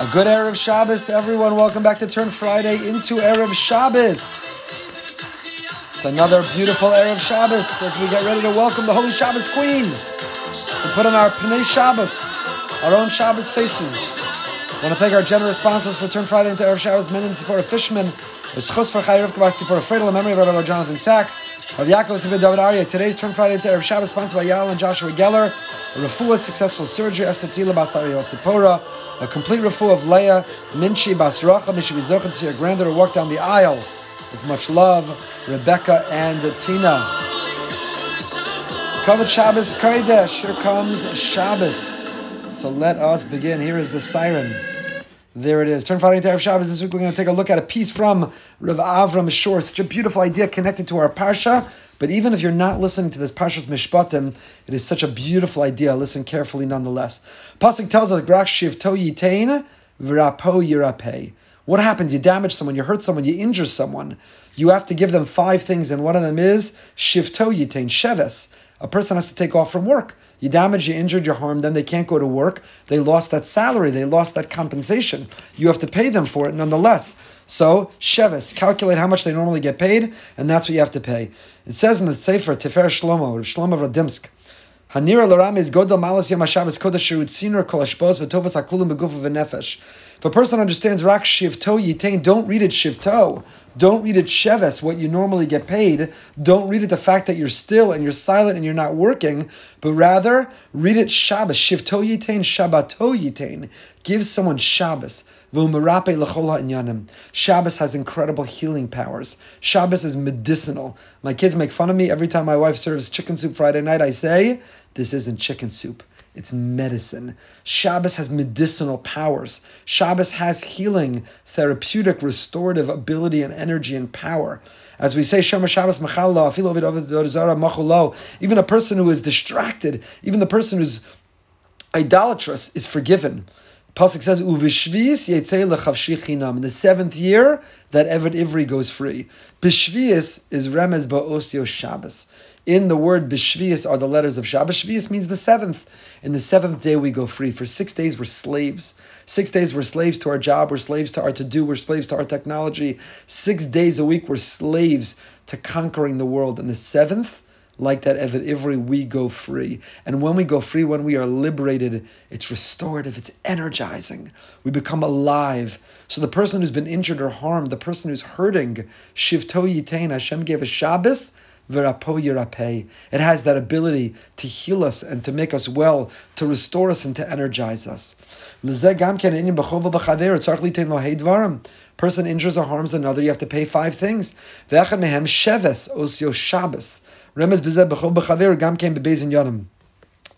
A good Erev Shabbos to everyone. Welcome back to Turn Friday into Erev Shabbos. It's another beautiful Erev Shabbos as we get ready to welcome the Holy Shabbos Queen to put on our Pnei Shabbos, our own Shabbos faces. I want to thank our generous sponsors for Turn Friday into Erev Shabbos, Men in support of Fishman, Schutz for Chai Rivka support of Fredel, memory of Rabbi Jonathan Sacks, of Yaakov David Arya. Today's Turn Friday into Erev Shabbos, sponsored by Yael and Joshua Geller. A refuah successful surgery, Estatila Basari Tzipora, a complete refuah of Leah, Minchi Basracha, Mishabi to see your granddaughter walk down the aisle with much love, Rebecca and Tina. Kavod Shabbos Kodesh, here comes Shabbos. So let us begin. Here is the siren. There it is. Turn Friday into Erev Shabbos. This week we're going to take a look at a piece from Rav Avram Shor. Such a beautiful idea connected to our Parsha. But even if you're not listening to this Parshas Mishpatim, it is such a beautiful idea. Listen carefully nonetheless. Pasuk tells us, Rak Shivto Yitain V'rapo Yirapei. What happens? You damage someone, you hurt someone, you injure someone. You have to give them five things, and one of them is Shivto Yitain Sheves. A person has to take off from work. You damage, you injured, you harmed them, they can't go to work. They lost that salary, they lost that compensation. You have to pay them for it nonetheless. So, Shevis, calculate how much they normally get paid, and that's what you have to pay. It says in the Sefer Tifer Shlomo, Shlomo Radomsk, Hanira Loram is Godel Malas Yom HaShabbos Kodesh Shirut Sinur Kol Hashbos V'Tovas HaKlulim Beguf V'Nefesh. If a person understands Rak Shivto Yitain, don't read it Shivto. Don't read it Sheves, what you normally get paid. Don't read it the fact that you're still and you're silent and you're not working, but rather read it Shabbos. Shivto Yitain, Shabbato Yitain. Give someone Shabbos. Shabbos has incredible healing powers. Shabbos is medicinal. My kids make fun of me every time my wife serves chicken soup Friday night. I say, This isn't chicken soup. It's medicine. Shabbos has medicinal powers. Shabbos has healing, therapeutic, restorative ability and energy and power. As we say, Shema Shabbos even a person who is distracted, even the person who's idolatrous is forgiven. Pasuk says, "Uvishvius yetzei chinam." In the seventh year, that Eved Ivri goes free. Bishvius is remez ba'osio Shabbos. In the word Bishvius are the letters of Shabbos. Shvius means the seventh. In the seventh day, we go free. For six days, we're slaves. Six days, we're slaves to our job. We're slaves to our to do. We're slaves to our technology. Six days a week, we're slaves to conquering the world. And the seventh, like that Eved Ivri, we go free. And when we go free, when we are liberated, it's restorative, it's energizing. We become alive. So the person who's been injured or harmed, the person who's hurting, Shivto Yitain, Hashem gave a Shabbos, Verapo Yirapei. It has that ability to heal us and to make us well, to restore us and to energize us. Person injures or harms another, you have to pay five things. Sheves osio Shabbos. Remez bezeh b'chol b'chaver gam yonim.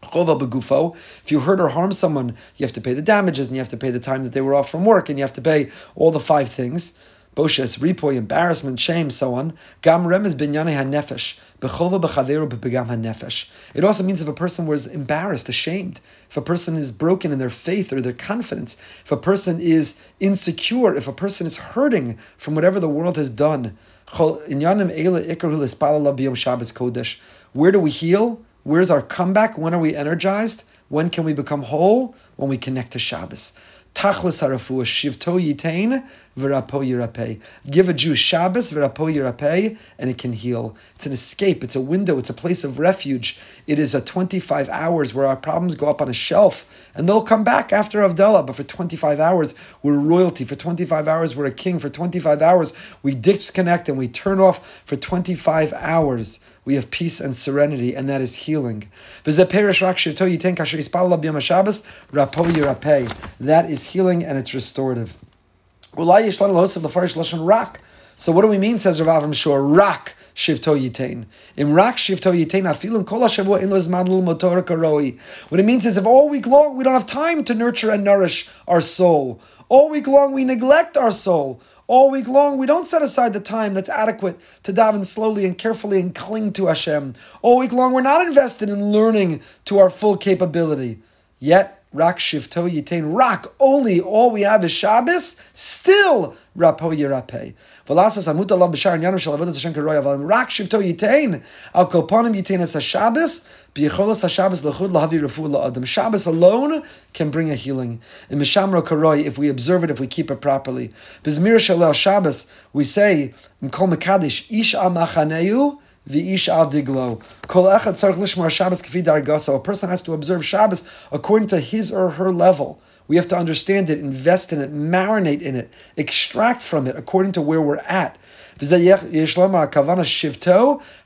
If you hurt or harm someone, you have to pay the damages and you have to pay the time that they were off from work and you have to pay all the five things. Boshes, ripoy, embarrassment, shame, so on. Gam remez. It also means if a person was embarrassed, ashamed, if a person is broken in their faith or their confidence, if a person is insecure, if a person is hurting from whatever the world has done. Where do we heal? Where's our comeback? When are we energized? When can we become whole? When we connect to Shabbos. Tachlis harafua shivto yitain v'rapo yirapei. Give a Jew Shabbos v'rapo yirapei, and it can heal. It's an escape. It's a window. It's a place of refuge. It is a 25 hours where our problems go up on a shelf, and they'll come back after Havdalah. But for 25 hours, we're royalty. For 25 hours, we're a king. For 25 hours, we disconnect and we turn off for 25 hours we have peace and serenity, and that is healing. That is healing and it's restorative. So what do we mean, says Rav Avram Shor? Rak shivto yitain. Im rak shivto yitain afilim kol hashavua in los madl motor karoi. What it means is if all week long we don't have time to nurture and nourish our soul, all week long we neglect our soul, all week long, we don't set aside the time that's adequate to daven slowly and carefully and cling to Hashem. All week long, we're not invested in learning to our full capability. Yet, Rak shivto yitain. Rak, only all we have is Shabbos, still rapo yirapeh. V'lasas amuta lav b'shar yanam shel avodas Hashem keroya v'alim rak shivto yitain. Al kopanim yitain as Shabbos, b'yicholos HaShabbos l'chud lahavi refu la'adam. Shabbos alone can bring a healing. In Mishamro karoy, if we observe it, if we keep it properly. B'zmir shalel Shabbos, we say, in Kol Mekadesh, ish amachaneu, V'ish al diglo. Kol echad tzarich lishmar Shabbos k'fi dargaso. A person has to observe Shabbos according to his or her level. We have to understand it, invest in it, marinate in it, extract from it according to where we're at. Shivto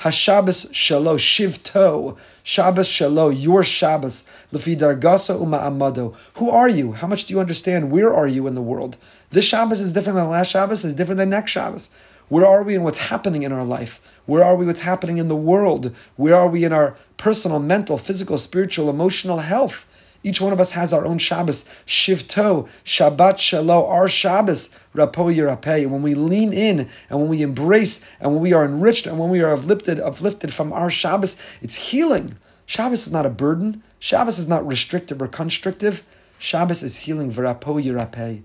hashabbos shalo shivto Shabbos shalo your Shabbos lefi dargasa uma amado. Who are you? How much do you understand? Where are you in the world? This Shabbos is different than last Shabbos. Is different than next Shabbos. Where are we in what's happening in our life? Where are we what's happening in the world? Where are we in our personal, mental, physical, spiritual, emotional health? Each one of us has our own Shabbos. Shivto, Shabbat Shalom, our Shabbos, Rapo Yerapeh. When we lean in and when we embrace and when we are enriched and when we are uplifted, uplifted from our Shabbos, it's healing. Shabbos is not a burden. Shabbos is not restrictive or constrictive. Shabbos is healing, V'rapo Yerapeh.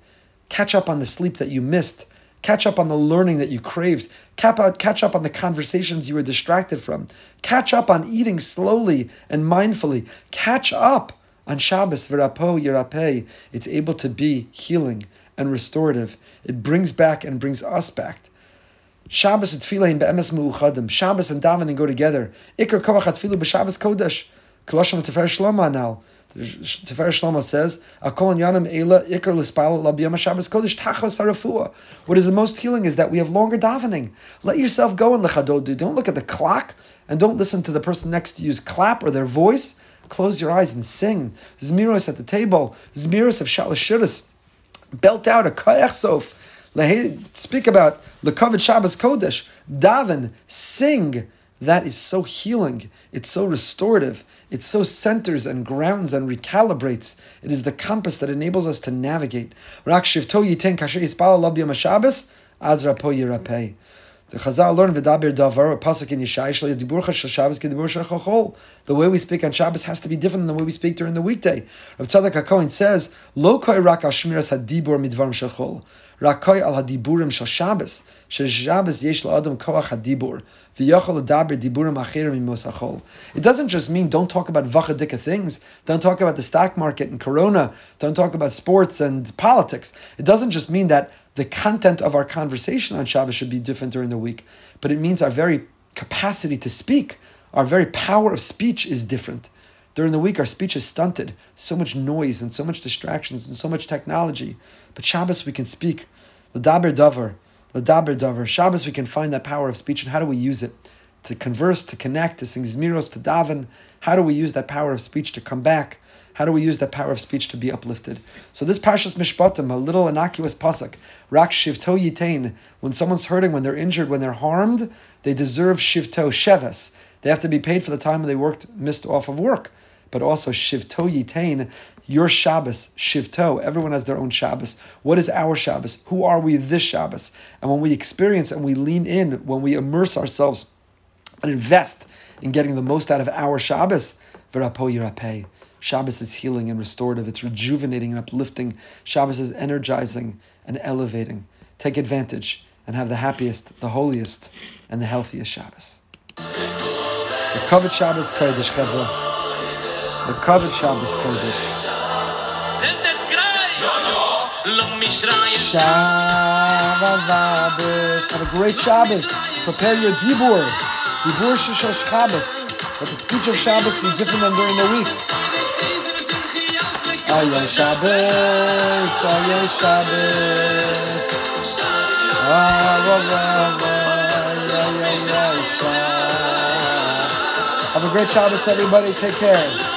Catch up on the sleep that you missed. Catch up on the learning that you craved. Catch up on the conversations you were distracted from. Catch up on eating slowly and mindfully. Catch up on Shabbos, v'rapo yirapeh. It's able to be healing and restorative. It brings back and brings us back. Shabbos and tefillah be'emes mu'uchadim. Shabbos and davening go together. Iker koach atfilu b'Shabbos kodesh. Koloshim tefer shloma now. Tefer Shlomo says, "Akol yanim ela ikar l'spal labiyam Shabbos kodesh tachas harafua." What is the most healing is that we have longer davening. Let yourself go in Lecha Dodi. Don't look at the clock and don't listen to the person next to you's clap or their voice. Close your eyes and sing. Zmiros at the table. Zmiros of shalashiris. Belt out a kayach Speak about the covered Shabbos kodesh. Daven. Sing. That is so healing. It's so restorative. It so centers and grounds and recalibrates. It is the compass that enables us to navigate. The Chazal learned v'daber davar a pasuk in Yeshai shlo yadiburcha shel Shabbos kedibur shel The way we speak on Shabbos has to be different than the way we speak during the weekday. Rav Tzadok HaKohen says, Lo koi rak al shmiras hadibur midvarim shel Rakoy al hadiburim shel Shabbos. Shel Shabbos yesh la'adam koach hadibur. V'yochel adaber diburim achirim imosachol. It doesn't just mean don't talk about vachadika things. Don't talk about the stock market and corona. Don't talk about sports and politics. It doesn't just mean that the content of our conversation on Shabbos should be different during the week, but it means our very capacity to speak, our very power of speech is different. During the week, our speech is stunted. So much noise and so much distractions and so much technology. But Shabbos, we can speak. Ladaber davar. Ladaber davar. Shabbos, we can find that power of speech. And how do we use it? To converse, to connect, to sing zmiros, to daven. How do we use that power of speech to come back? How do we use that power of speech to be uplifted? So this Parshas Mishpatim, a little innocuous pasuk, rak shivto yitain. When someone's hurting, when they're injured, when they're harmed, they deserve shivto sheves. They have to be paid for the time they worked, missed off of work. But also Shivto Yitain, your Shabbos, Shivto. Everyone has their own Shabbos. What is our Shabbos? Who are we this Shabbos? And when we experience and we lean in, when we immerse ourselves and invest in getting the most out of our Shabbos, V'rapo Yirapeh. Shabbos is healing and restorative. It's rejuvenating and uplifting. Shabbos is energizing and elevating. Take advantage and have the happiest, the holiest, and the healthiest Shabbos. The covered Shabbos Kodesh Chavra. The covered Shabbos Kodesh. Shabbos. Have a great Shabbos. Prepare your Dibur. Dibur Shishosh Shabbos. Let the speech of Shabbos be different than during the week. Shabbos. Shabbos. Have a great Shabbos, everybody. Take care.